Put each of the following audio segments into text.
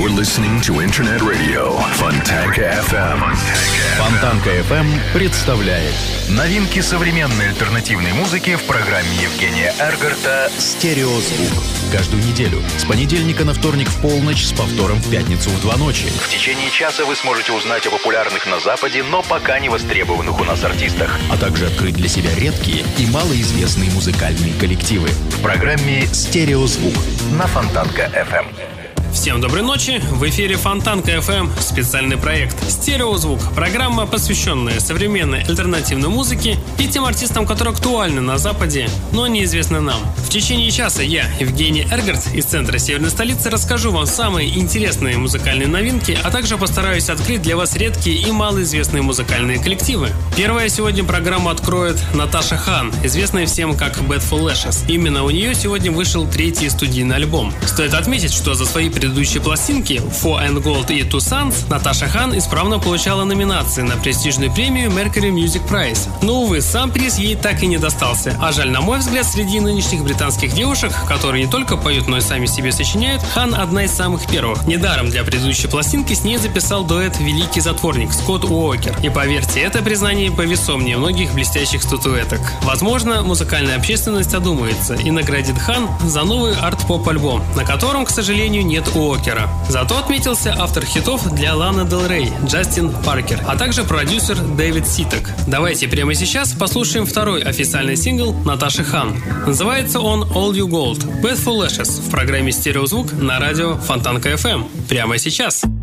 You're listening to Internet Radio Fontanka FM. Фонтанка FM представляет Новинки современной альтернативной музыки в программе Евгения Эргарта «Стереозвук». Каждую неделю с понедельника на вторник в полночь с повтором в пятницу в два ночи. В течение часа вы сможете узнать о популярных на Западе, но пока не востребованных у нас артистах. А также открыть для себя редкие и малоизвестные музыкальные коллективы. В программе «Стереозвук» на Фонтанка FM. Всем доброй ночи! В эфире Фонтанка FM, специальный проект «Стереозвук». Программа, посвященная современной альтернативной музыке и тем артистам, которые актуальны на Западе, но неизвестны нам. В течение часа я, Евгений Эргард, из центра Северной столицы, расскажу вам самые интересные музыкальные новинки, а также постараюсь открыть для вас редкие и малоизвестные музыкальные коллективы. Первая сегодня программу откроет Наташа Хан, известная всем как Bad for Lashes. Именно у нее сегодня вышел третий студийный альбом. Стоит отметить, что за свои предыдущие пластинки For and Gold и Two Sons Наташа Хан исправно получала номинации на престижную премию Mercury Music Prize. Но, увы, сам приз ей так и не достался. А жаль, на мой взгляд, среди нынешних британских девушек, которые не только поют, но и сами себе сочиняют, Хан одна из самых первых. Недаром для предыдущей пластинки с ней записал дуэт «Великий затворник» Скотт Уокер. И поверьте, это признание повесомнее многих блестящих статуэток. Возможно, музыкальная общественность одумается и наградит Хан за новый арт-поп-альбом, на котором, к сожалению, нет Уокера. Зато отметился автор хитов для Ланы Дел Рей Джастин Паркер, а также продюсер Дэвид Ситек. Давайте прямо сейчас послушаем второй официальный сингл Наташи Хан. Называется он All You Gold Bad Lashes в программе «Стереозвук» на радио Фонтанка FM. Прямо сейчас. Never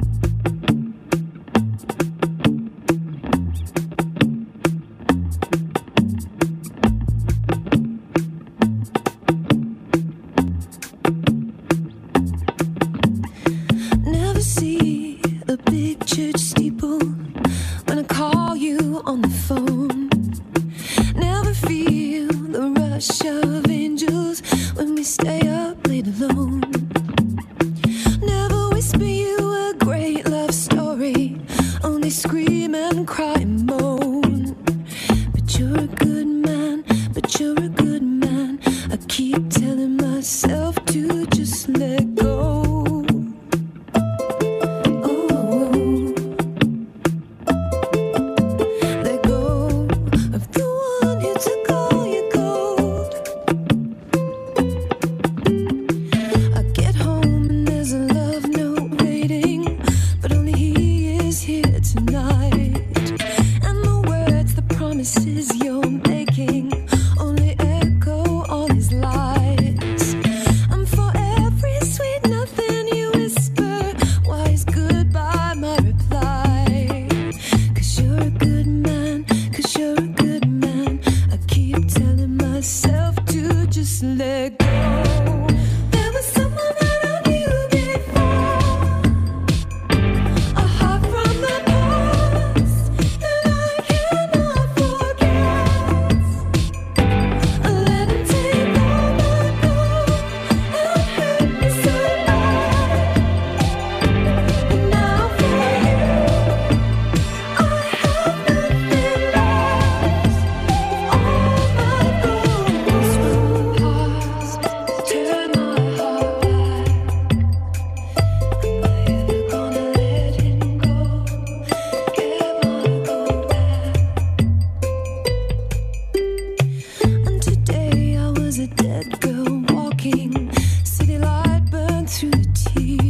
to tears.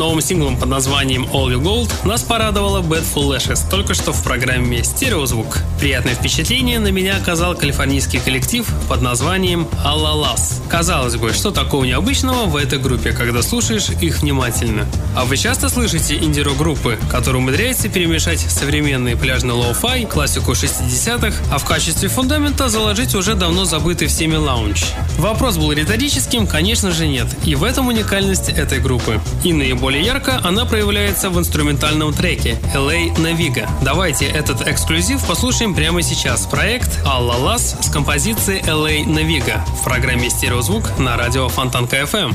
Новым синглом под названием All Your Gold нас порадовала Bat For Lashes только что в программе «Стереозвук». Приятное впечатление на меня оказал калифорнийский коллектив под названием «Allah-Las». Казалось бы, что такого необычного в этой группе, когда слушаешь их внимательно. А вы часто слышите инди группы, которые умудряются перемешать современный пляжный лоу-фай, классику 60-х, а в качестве фундамента заложить уже давно забытый всеми лаунж? Вопрос был риторическим, конечно же нет, и в этом уникальность этой группы. И наиболее ярко она проявляется в инструментальном треке LA Naviga. Давайте этот эксклюзив послушаем прямо сейчас. Проект Алла Лас с композицией LA Naviga в программе «Стереозвук» на радио Фонтанка FM.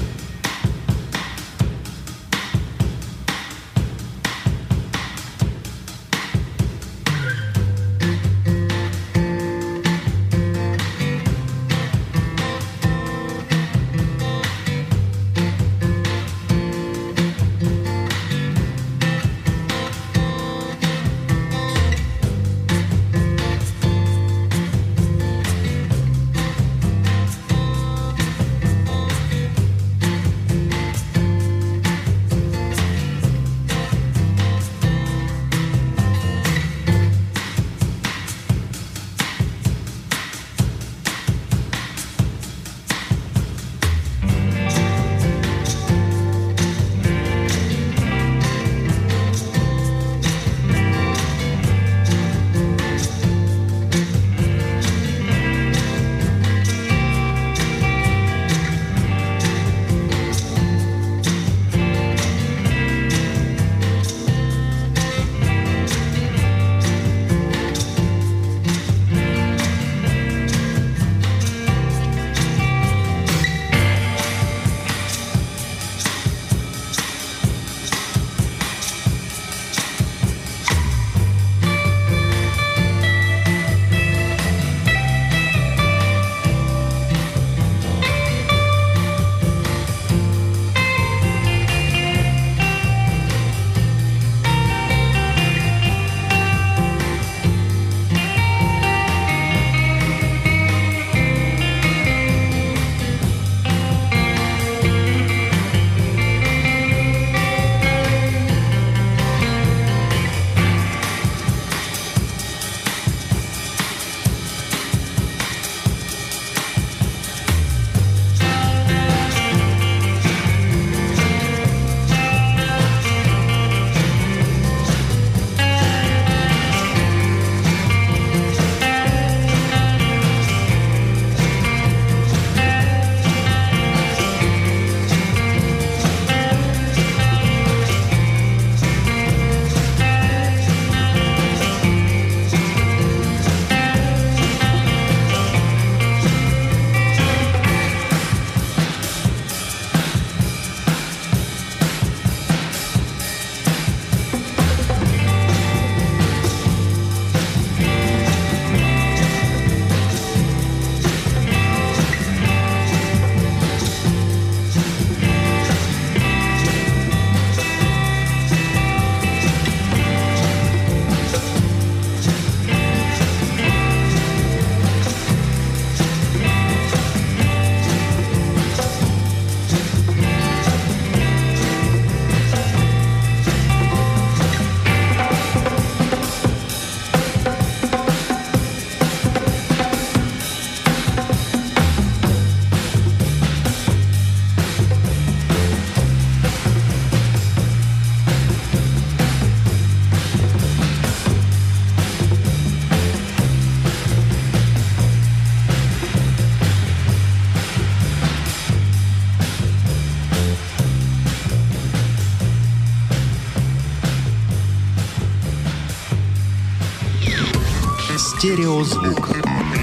Стереозвук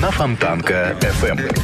на Фонтанка FM.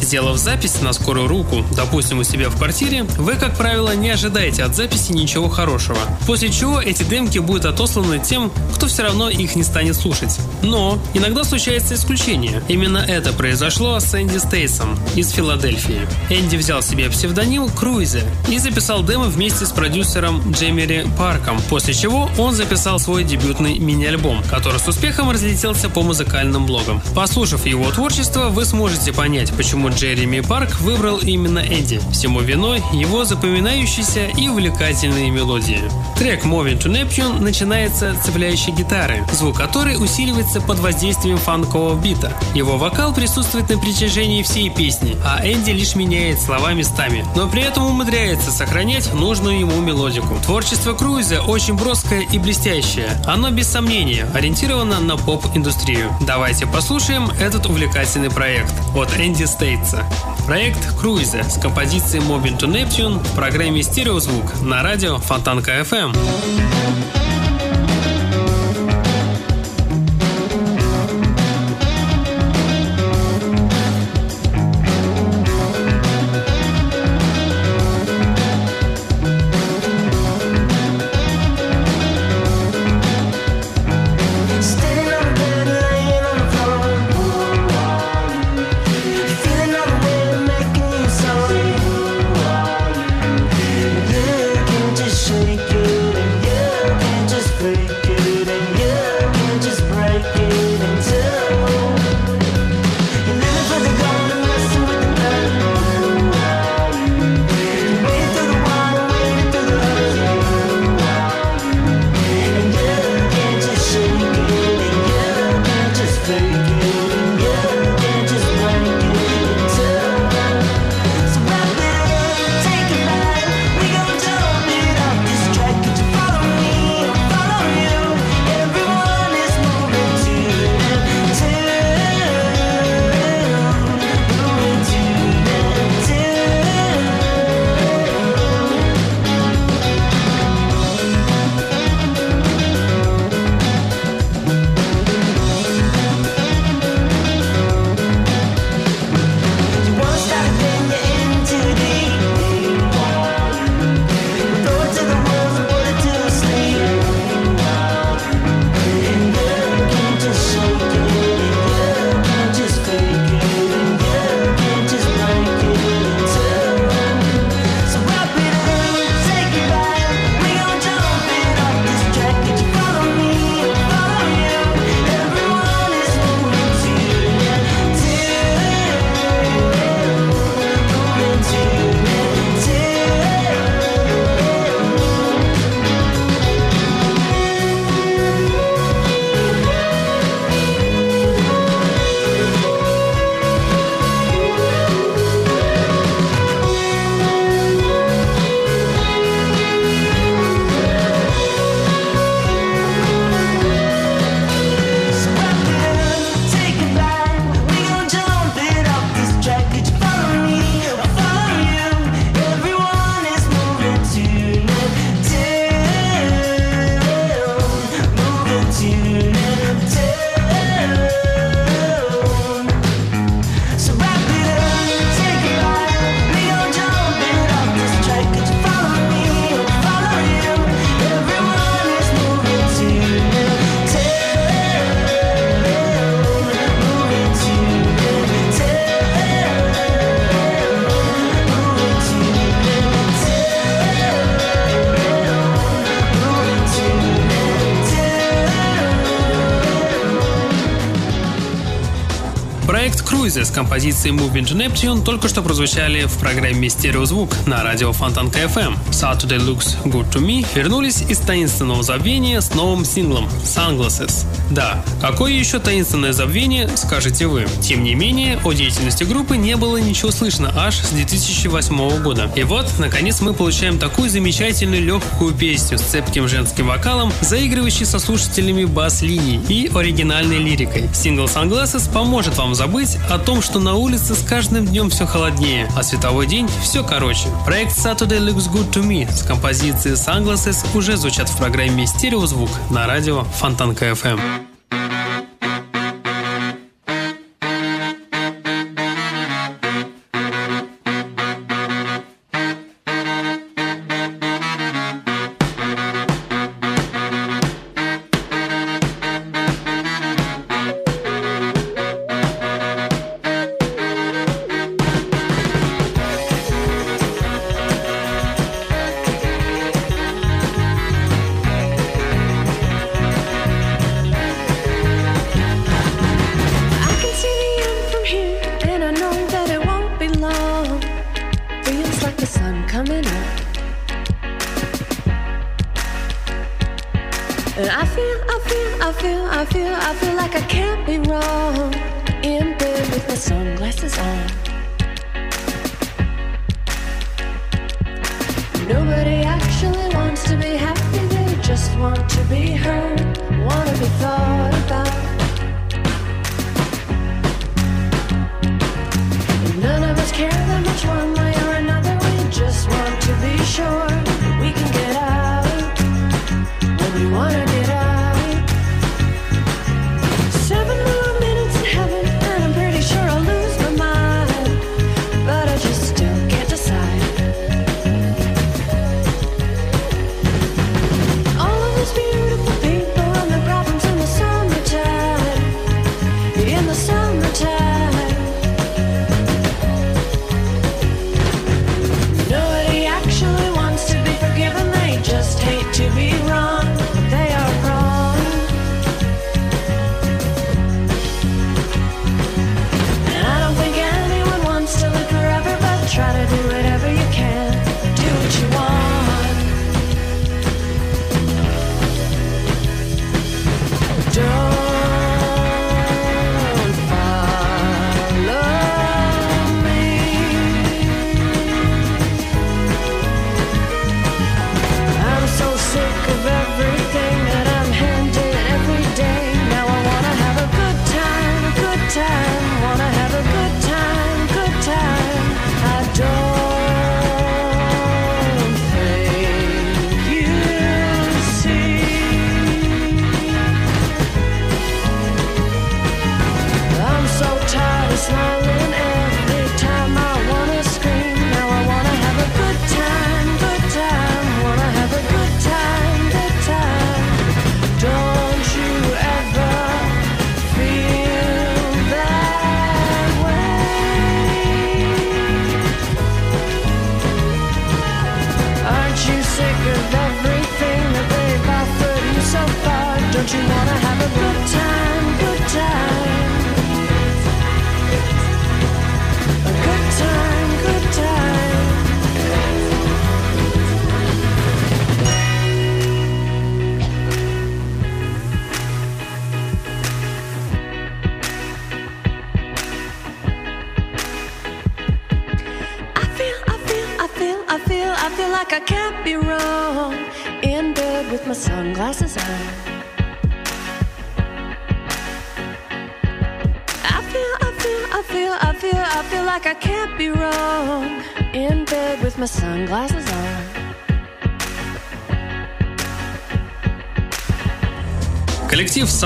Сделав запись на скорую руку, допустим, у себя в квартире, вы, как правило, не ожидаете от записи ничего хорошего. После чего эти демки будут отосланы тем, кто все равно их не станет слушать. Но иногда случается исключение. Именно это произошло с Энди Стейсом из Филадельфии. Энди взял себе псевдоним Круизе и записал демо вместе с продюсером Джемери Парком, после чего он записал свой дебютный мини-альбом, который с успехом разлетелся по музыкальным блогам. Послушав его творчество, вы сможете понять, почему Джереми Парк выбрал именно Энди. Всему виной его запоминающиеся и увлекательные мелодии. Трек Moving to Neptune начинается цепляющей гитары, звук которой усиливается под воздействием фанкового бита. Его вокал присутствует на протяжении всей песни, а Энди лишь меняет слова местами, но при этом умудряется сохранять нужную ему мелодику. Творчество Круиза очень броское и блестящее. Оно без сомнения ориентировано на поп-индустрию. Давайте послушаем этот увлекательный проект от Энди Стейтса. Проект Круиза с композицией Mobbing to Neptune в программе «Стереозвук» на радио Фонтанка FM. Композицией Moving to Neptune только что прозвучали в программе «Стереозвук» на радио Фонтанка FM. Saturday Looks Good to Me вернулись из таинственного забвения с новым синглом Sunglasses. Да, какое еще таинственное забвение, скажете вы. Тем не менее, о деятельности группы не было ничего слышно аж с 2008 года. И вот, наконец, мы получаем такую замечательную легкую песню с цепким женским вокалом, заигрывающей со слушателями бас-линий и оригинальной лирикой. Сингл Sunglasses поможет вам забыть о том, что на улице с каждым днем все холоднее, а световой день все короче. Проект Saturday Looks Good to Me с композицией Sunglasses уже звучат в программе «Стереозвук» на радио Фонтанка FM.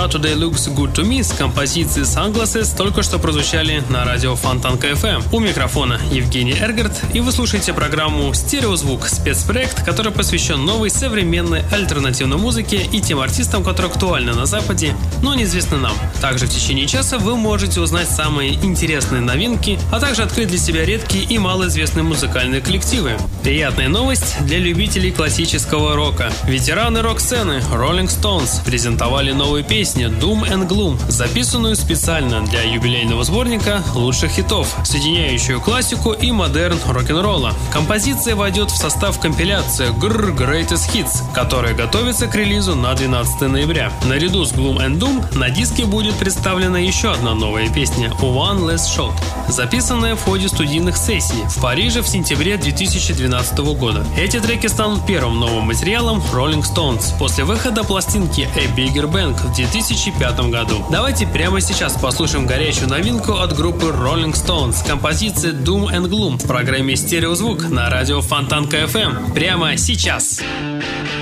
Saturday Looks Good To Me с композицией Sunglasses только что прозвучали на радио Фонтанка FM. У микрофона Евгений Эргард, и вы слушаете программу «Стереозвук» спецпроект, который посвящен новой современной альтернативной музыке и тем артистам, которые актуальны на Западе, но неизвестны нам. Также в течение часа вы можете узнать самые интересные новинки, а также открыть для себя редкие и малоизвестные музыкальные коллективы. Приятная новость для любителей классического рока. Ветераны рок-сцены Rolling Stones презентовали новую песню Doom and Gloom, записанную специально для юбилейного сборника лучших хитов, соединяющую классику и модерн рок-н-ролла. Композиция войдет в состав компиляции Grr Greatest Hits, которая готовится к релизу на 12 ноября. Наряду с Gloom and Doom на диске будет представлена еще одна новая песня One Less Shot, записанная в ходе студийных сессий в Париже в сентябре 2012 года. Эти треки станут первым новым материалом Rolling Stones после выхода пластинки A Bigger Bang в 2005 году. Давайте прямо сейчас послушаем горячую новинку от группы Rolling Stones композиции Doom and Gloom в программе «Стереозвук» на радио Фонтанка FM. Прямо сейчас. I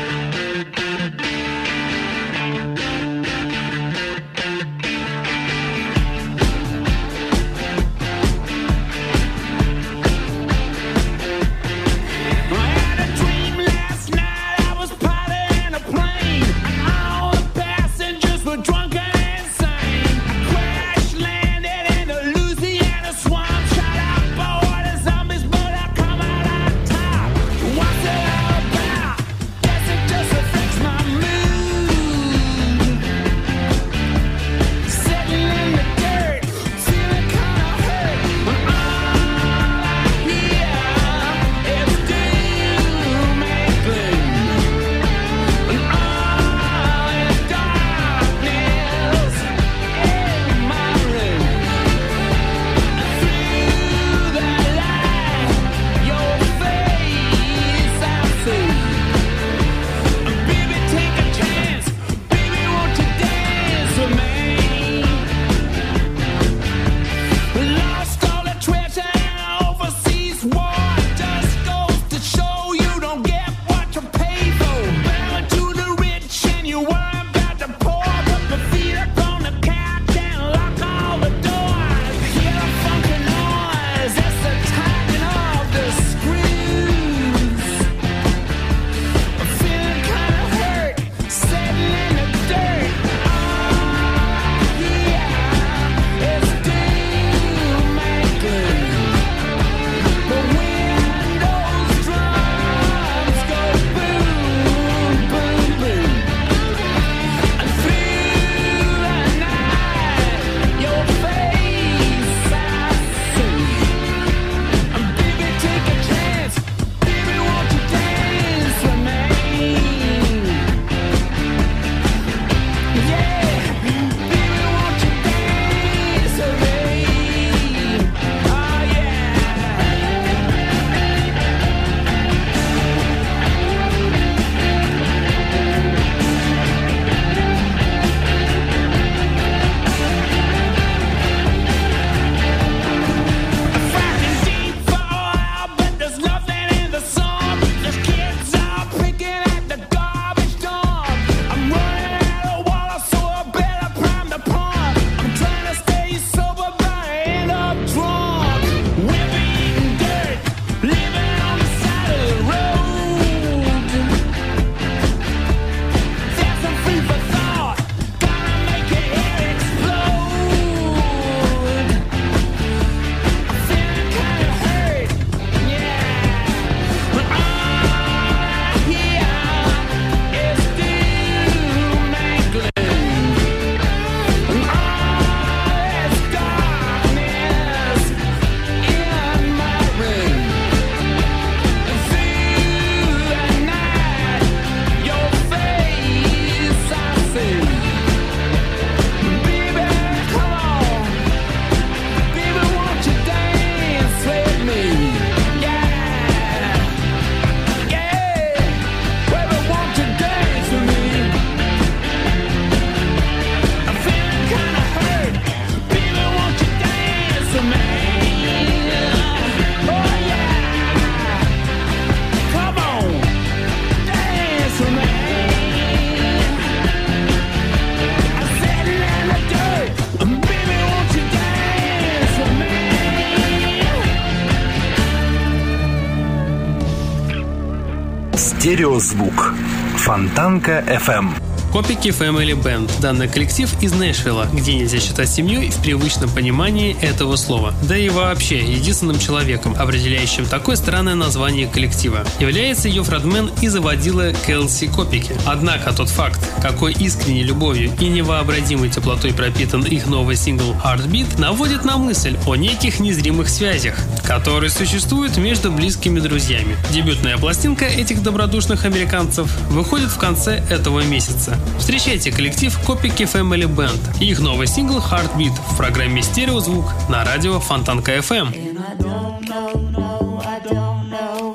Стереозвук. Фонтанка FM. Копики Family Band. Данный коллектив из Нэшвилла, где нельзя считать семьей в привычном понимании этого слова. Да и вообще, единственным человеком, определяющим такое странное название коллектива, является ее фронтмен и заводила Келси Копики. Однако тот факт, какой искренней любовью и невообразимой теплотой пропитан их новый сингл Heartbeat, наводит на мысль о неких незримых связях, которые существуют между близкими друзьями. Дебютная пластинка этих добродушных американцев выходит в конце этого месяца. Встречайте коллектив Копики Family Band и их новый сингл Heartbeat в программе «Стереозвук» на радио Фонтанка FM. I don't know, no, I don't know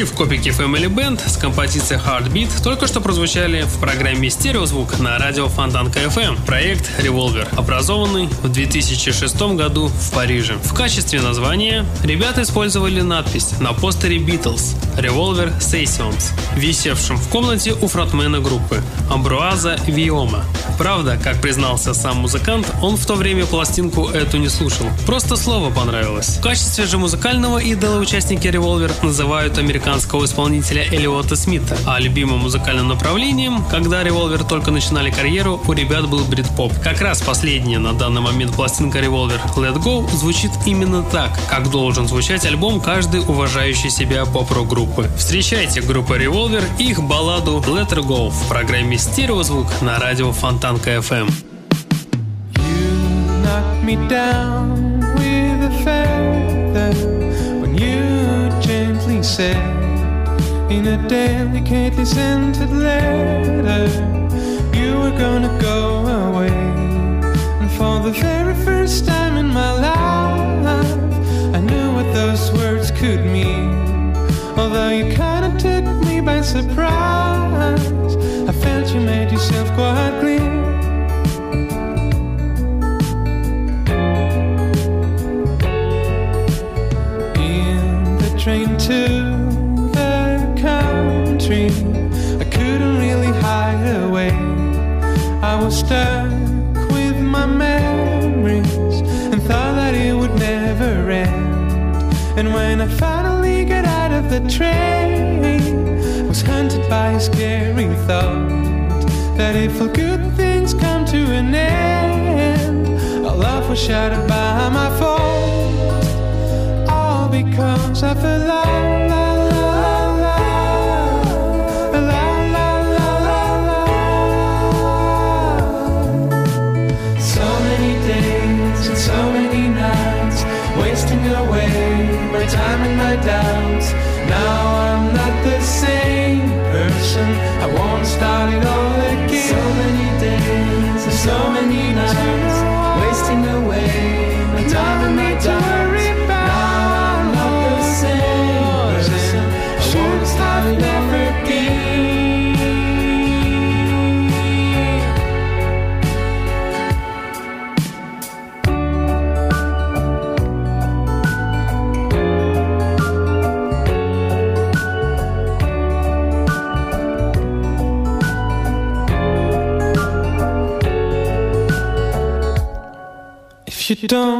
Коллектив Копики Family Band с композицией Heartbeat только что прозвучали в программе «Стереозвук» на радио Фонтанка FM. Проект Revolver, образованный в 2006 году в Париже. В качестве названия ребята использовали надпись на постере Beatles Revolver Sessions, висевшем в комнате у фронтмена группы Амбруаза Виома. Правда, как признался сам музыкант, он в то время пластинку эту не слушал. Просто слово понравилось. В качестве же музыкального идола участники Revolver называют американского исполнителя Элиота Смита, а любимым музыкальным направлением, когда Revolver только начинали карьеру, у ребят был брит-поп. Как раз последняя на данный момент пластинка Revolver Let Go звучит именно так, как должен звучать альбом каждой уважающей себя поп-рок группы. Встречайте группу Revolver и их балладу Let Her Go в программе «Стереозвук» на радио Фонтанка FM. Me down with a feather when you gently said in a delicately scented letter you were gonna go away. And for the very first time in my life, I knew what those words could mean. Surprise. I felt you made yourself quite clear. In the train to the country, I couldn't really hide away. I was stuck with my memories and thought that it would never end. And when I the train, was hunted by a scary thought that if all good things come to an end, our love was shattered by my fault. All because la so many you don't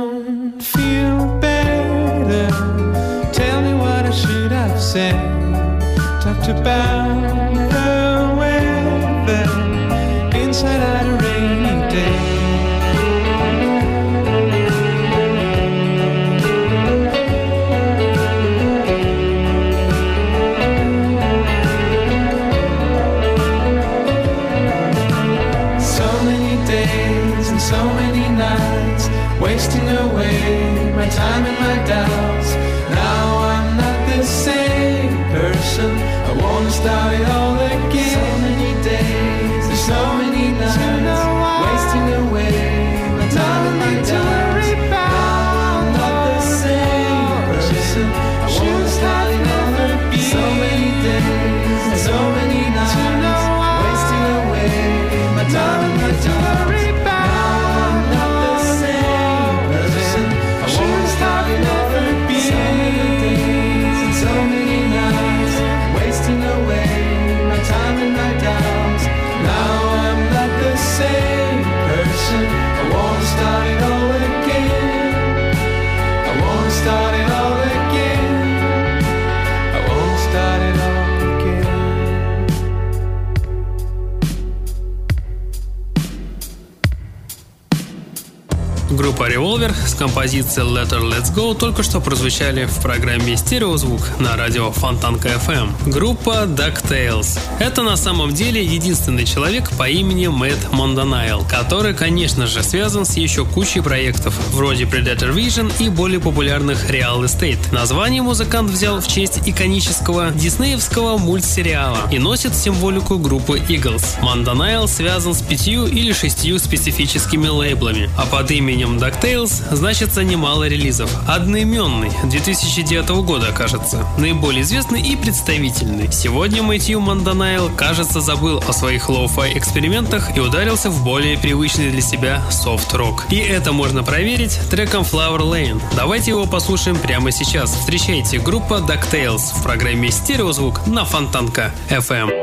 Композицией Letter Let's Go только что прозвучали в программе «Стереозвук» на радио Фонтанка FM. Группа Ducktails. Это на самом деле единственный человек по имени Мэтт Монданайл, который, конечно же, связан с еще кучей проектов, вроде Predator Vision и более популярных Real Estate. Название музыкант взял в честь иконического диснеевского мультсериала и носит символику группы Eagles. Монданайл связан с пятью или шестью специфическими лейблами, а под именем Ducktails значится немало релизов. Одноименный, 2009 года, кажется. Наиболее известный и представительный. Сегодня Мэтью Монданайл, кажется, забыл о своих лоу-фай экспериментах и ударился в более привычный для себя софт-рок. И это можно проверить треком Flower Lane. Давайте его послушаем прямо сейчас. Встречайте группа DuckTales в программе «Стереозвук» на Фонтанка FM.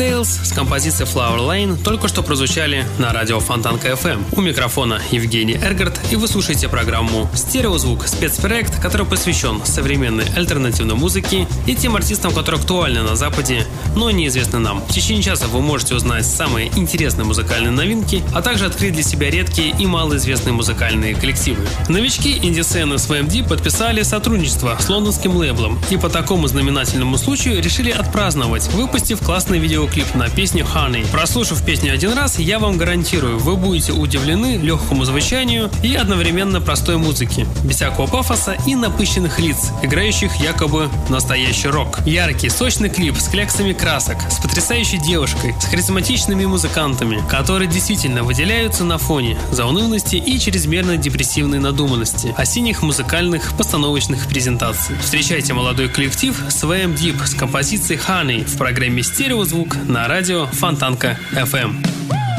te DuckTales с композицией Flower Lane только что прозвучали на радио Фонтанка FM. У микрофона Евгений Эргард, и вы слушаете программу «Стереозвук» – спецпроект, который посвящен современной альтернативной музыке и тем артистам, которые актуальны на Западе, но неизвестны нам. В течение часа вы можете узнать самые интересные музыкальные новинки, а также открыть для себя редкие и малоизвестные музыкальные коллективы. Новички инди-сцены с VMD подписали сотрудничество с лондонским лейблом и по такому знаменательному случаю решили отпраздновать, выпустив классный видеоклип на песню Honey. Прослушав песню один раз, я вам гарантирую, вы будете удивлены легкому звучанию и одновременно простой музыке, без всякого пафоса и напыщенных лиц, играющих якобы настоящий рок. Яркий, сочный клип с кляксами красок, с потрясающей девушкой, с харизматичными музыкантами, которые действительно выделяются на фоне заунывности и чрезмерно депрессивной надуманности осенних музыкальных постановочных презентаций. Встречайте молодой коллектив Swam Deep с композицией Honey в программе «Стереозвук» на радио Фонтанка FM.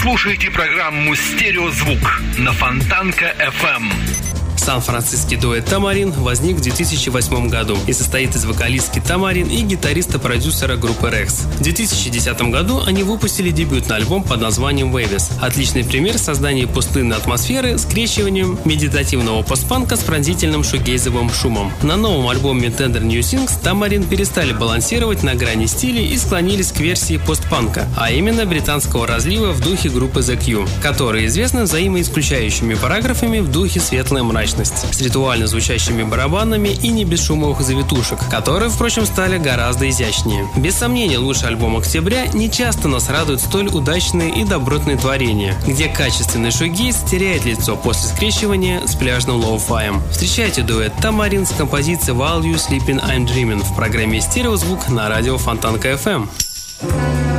Слушаете программу «Стереозвук» на Фонтанка FM. Сан-франциский дуэт «Тамарин» возник в 2008 году и состоит из вокалистки «Тамарин» и гитариста-продюсера группы «Рекс». В 2010 году они выпустили дебютный альбом под названием «Waves». Отличный пример создания пустынной атмосферы скрещиванием медитативного постпанка с пронзительным шугейзовым шумом. На новом альбоме Tender New Things Тамарин перестали балансировать на грани стилей и склонились к версии постпанка, а именно британского разлива в духе группы The Q, которые известны взаимоисключающими параграфами в духе светлая мрачность, с ритуально звучащими барабанами и не без шумовых завитушек, которые, впрочем, стали гораздо изящнее. Без сомнения, лучший альбом октября не часто нас радуют столь удачные и добротные творения, где качественный шугейз теряет лицо после скрещивания с пляжным лоу-фаем. Встречайте дуэт Tamaryn с композицией While You're Sleeping I'm Dreaming в программе «Стереозвук» на радио Фонтанка FM. Thank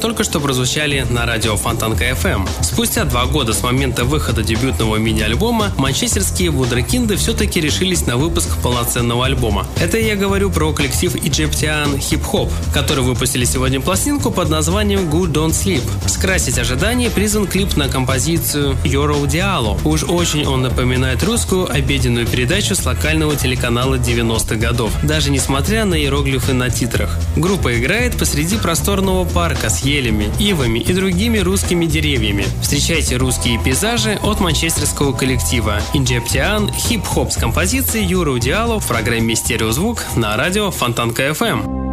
Только что прозвучали на радио Фонтанка FM. Спустя два года с момента выхода дебютного мини-альбома манчестерские вундеркинды все-таки решились на выпуск полноценного альбома. Это я говорю про коллектив Egyptian Hip Hop, который выпустили сегодня пластинку под названием Good Don't Sleep. Скрасить ожидания призван клип на композицию Euro Diallo. Уж очень он напоминает русскую обеденную передачу с локального телеканала 90-х годов, даже несмотря на иероглифы на титрах. Группа играет посреди просторного парка с елями, ивами и другими русскими деревьями. Встречайте русские пейзажи от манчестерского коллектива Hip Hop с композицией Euro Diallo в программе «Стереозвук» на радио Фонтанка FM.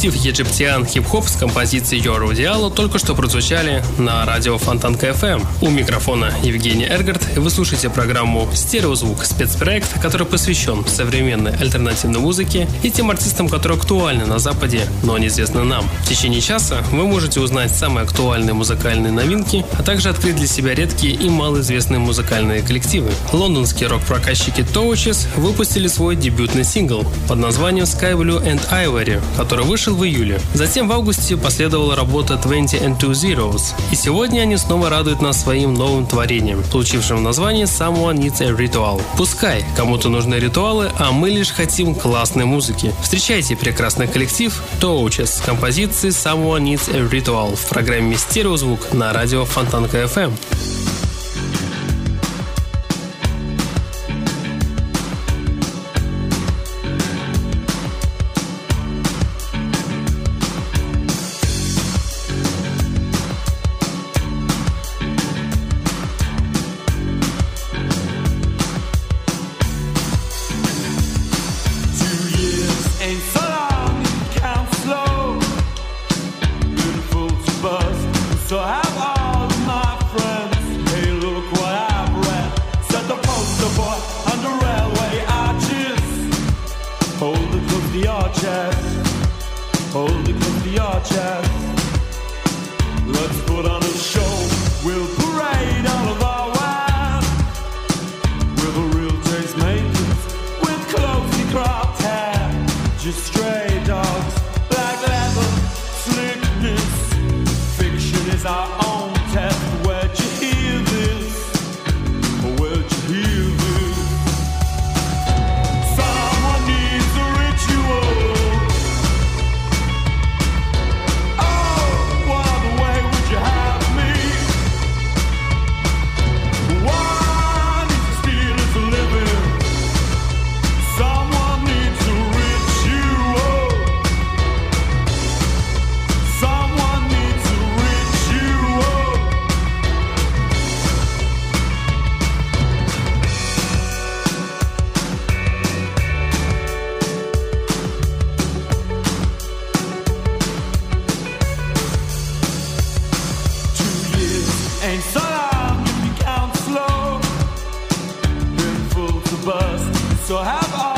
Коллектив Египтиан хип-хоп с композицией Йору Диалу только что прозвучали на радио Фонтанка FM. У микрофона Евгений Эргард, и вы слушаете программу «Стереозвук» спецпроект, который посвящен современной альтернативной музыке и тем артистам, которые актуальны на Западе, но неизвестны нам. В течение часа вы можете узнать самые актуальные музыкальные новинки, а также открыть для себя редкие и малоизвестные музыкальные коллективы. Лондонские рок-прокатчики Touches выпустили свой дебютный сингл под названием Sky Blue and Ivory, который вышел в июле. Затем в августе последовала работа 20 and Two Zeros. И сегодня они снова радуют нас своим новым творением, получившим название Someone Needs a Ritual. Пускай кому-то нужны ритуалы, а мы лишь хотим классной музыки. Встречайте прекрасный коллектив Touches с композицией Someone Needs a Ritual в программе «Стереозвук» на радио Фонтанка FM. So have all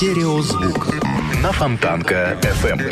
Стереозвук. На Фонтанка FM.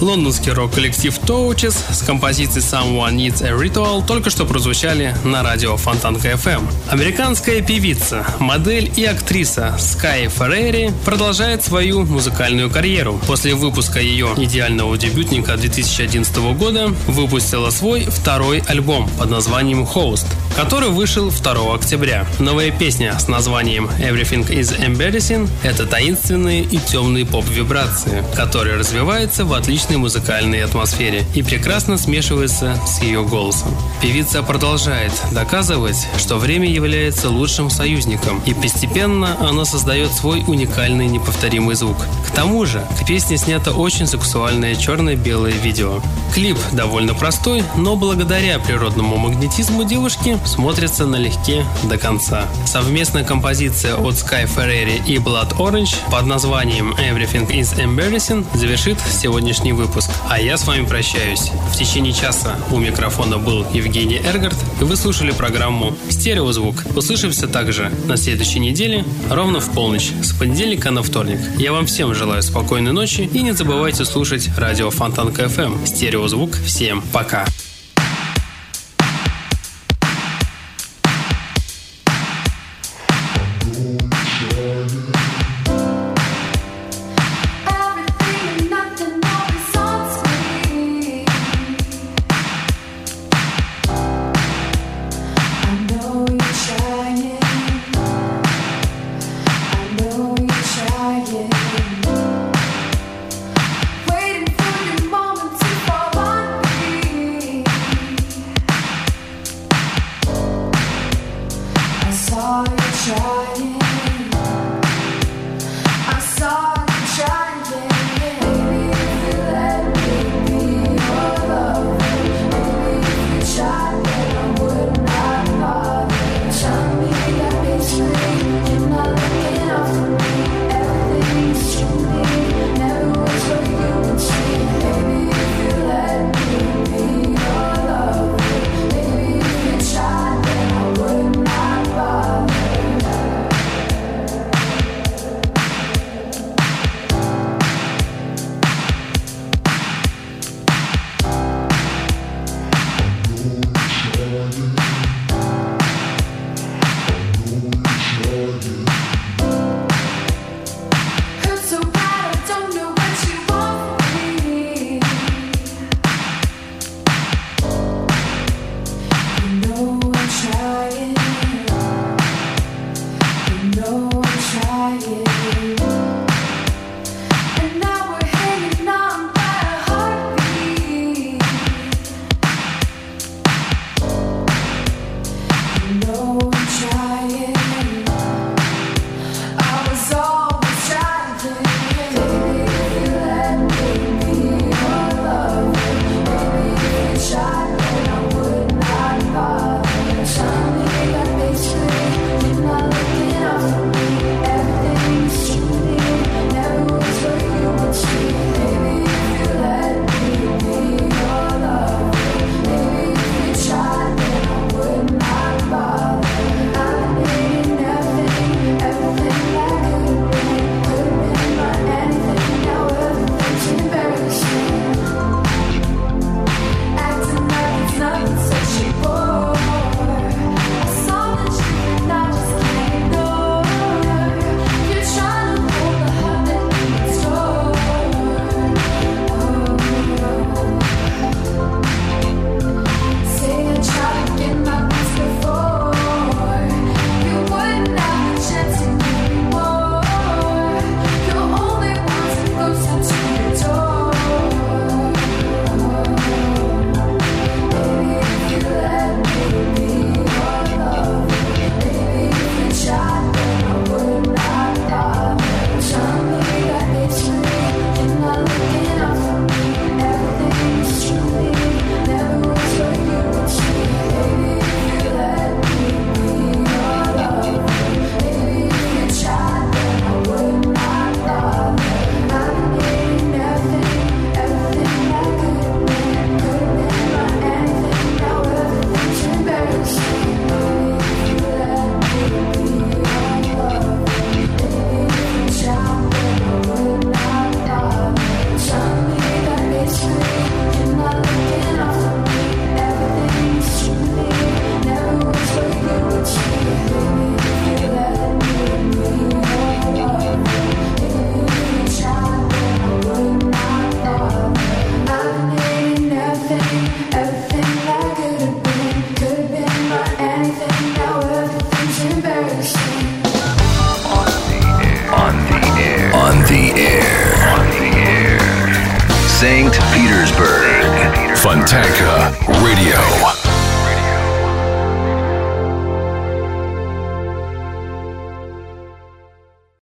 Лондонский рок-коллектив Touches с композицией Someone Needs a Ritual только что прозвучали на радио Фонтанка FM. Американская певица, модель и актриса Скай Феррери продолжает свою музыкальную карьеру. После выпуска ее идеального дебютника 2011 года выпустила свой второй альбом под названием Host, который вышел 2 октября. Новая песня с названием Everything is Embarrassing – это таинственные и темные поп-вибрации, которые развиваются в отличной музыкальной атмосфере и прекрасно смешиваются с ее голосом. Певица продолжает доказывать, что время является лучшим союзником, и постепенно она создает свой уникальный неповторимый звук. К тому же, к песне снято очень сексуальное черно-белое видео. Клип довольно простой, но благодаря природному магнетизму девушки смотрится налегке до конца. Совместная композиция от Sky Ferreri и Blood Orange под названием Everything is Embarrassing завершит сегодняшний выпуск. А я с вами прощаюсь. В течение часа у микрофона был Евгений Эргард, и вы слушали программу «Стереозвук». Услышимся также на следующей неделе ровно в полночь, с понедельника на вторник. Я вам всем желаю спокойной ночи и не забывайте слушать радио Фонтанка FM. Стереозвук. Всем пока. Everything